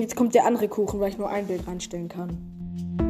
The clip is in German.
Und jetzt kommt der andere Kuchen, weil ich nur ein Bild reinstellen kann.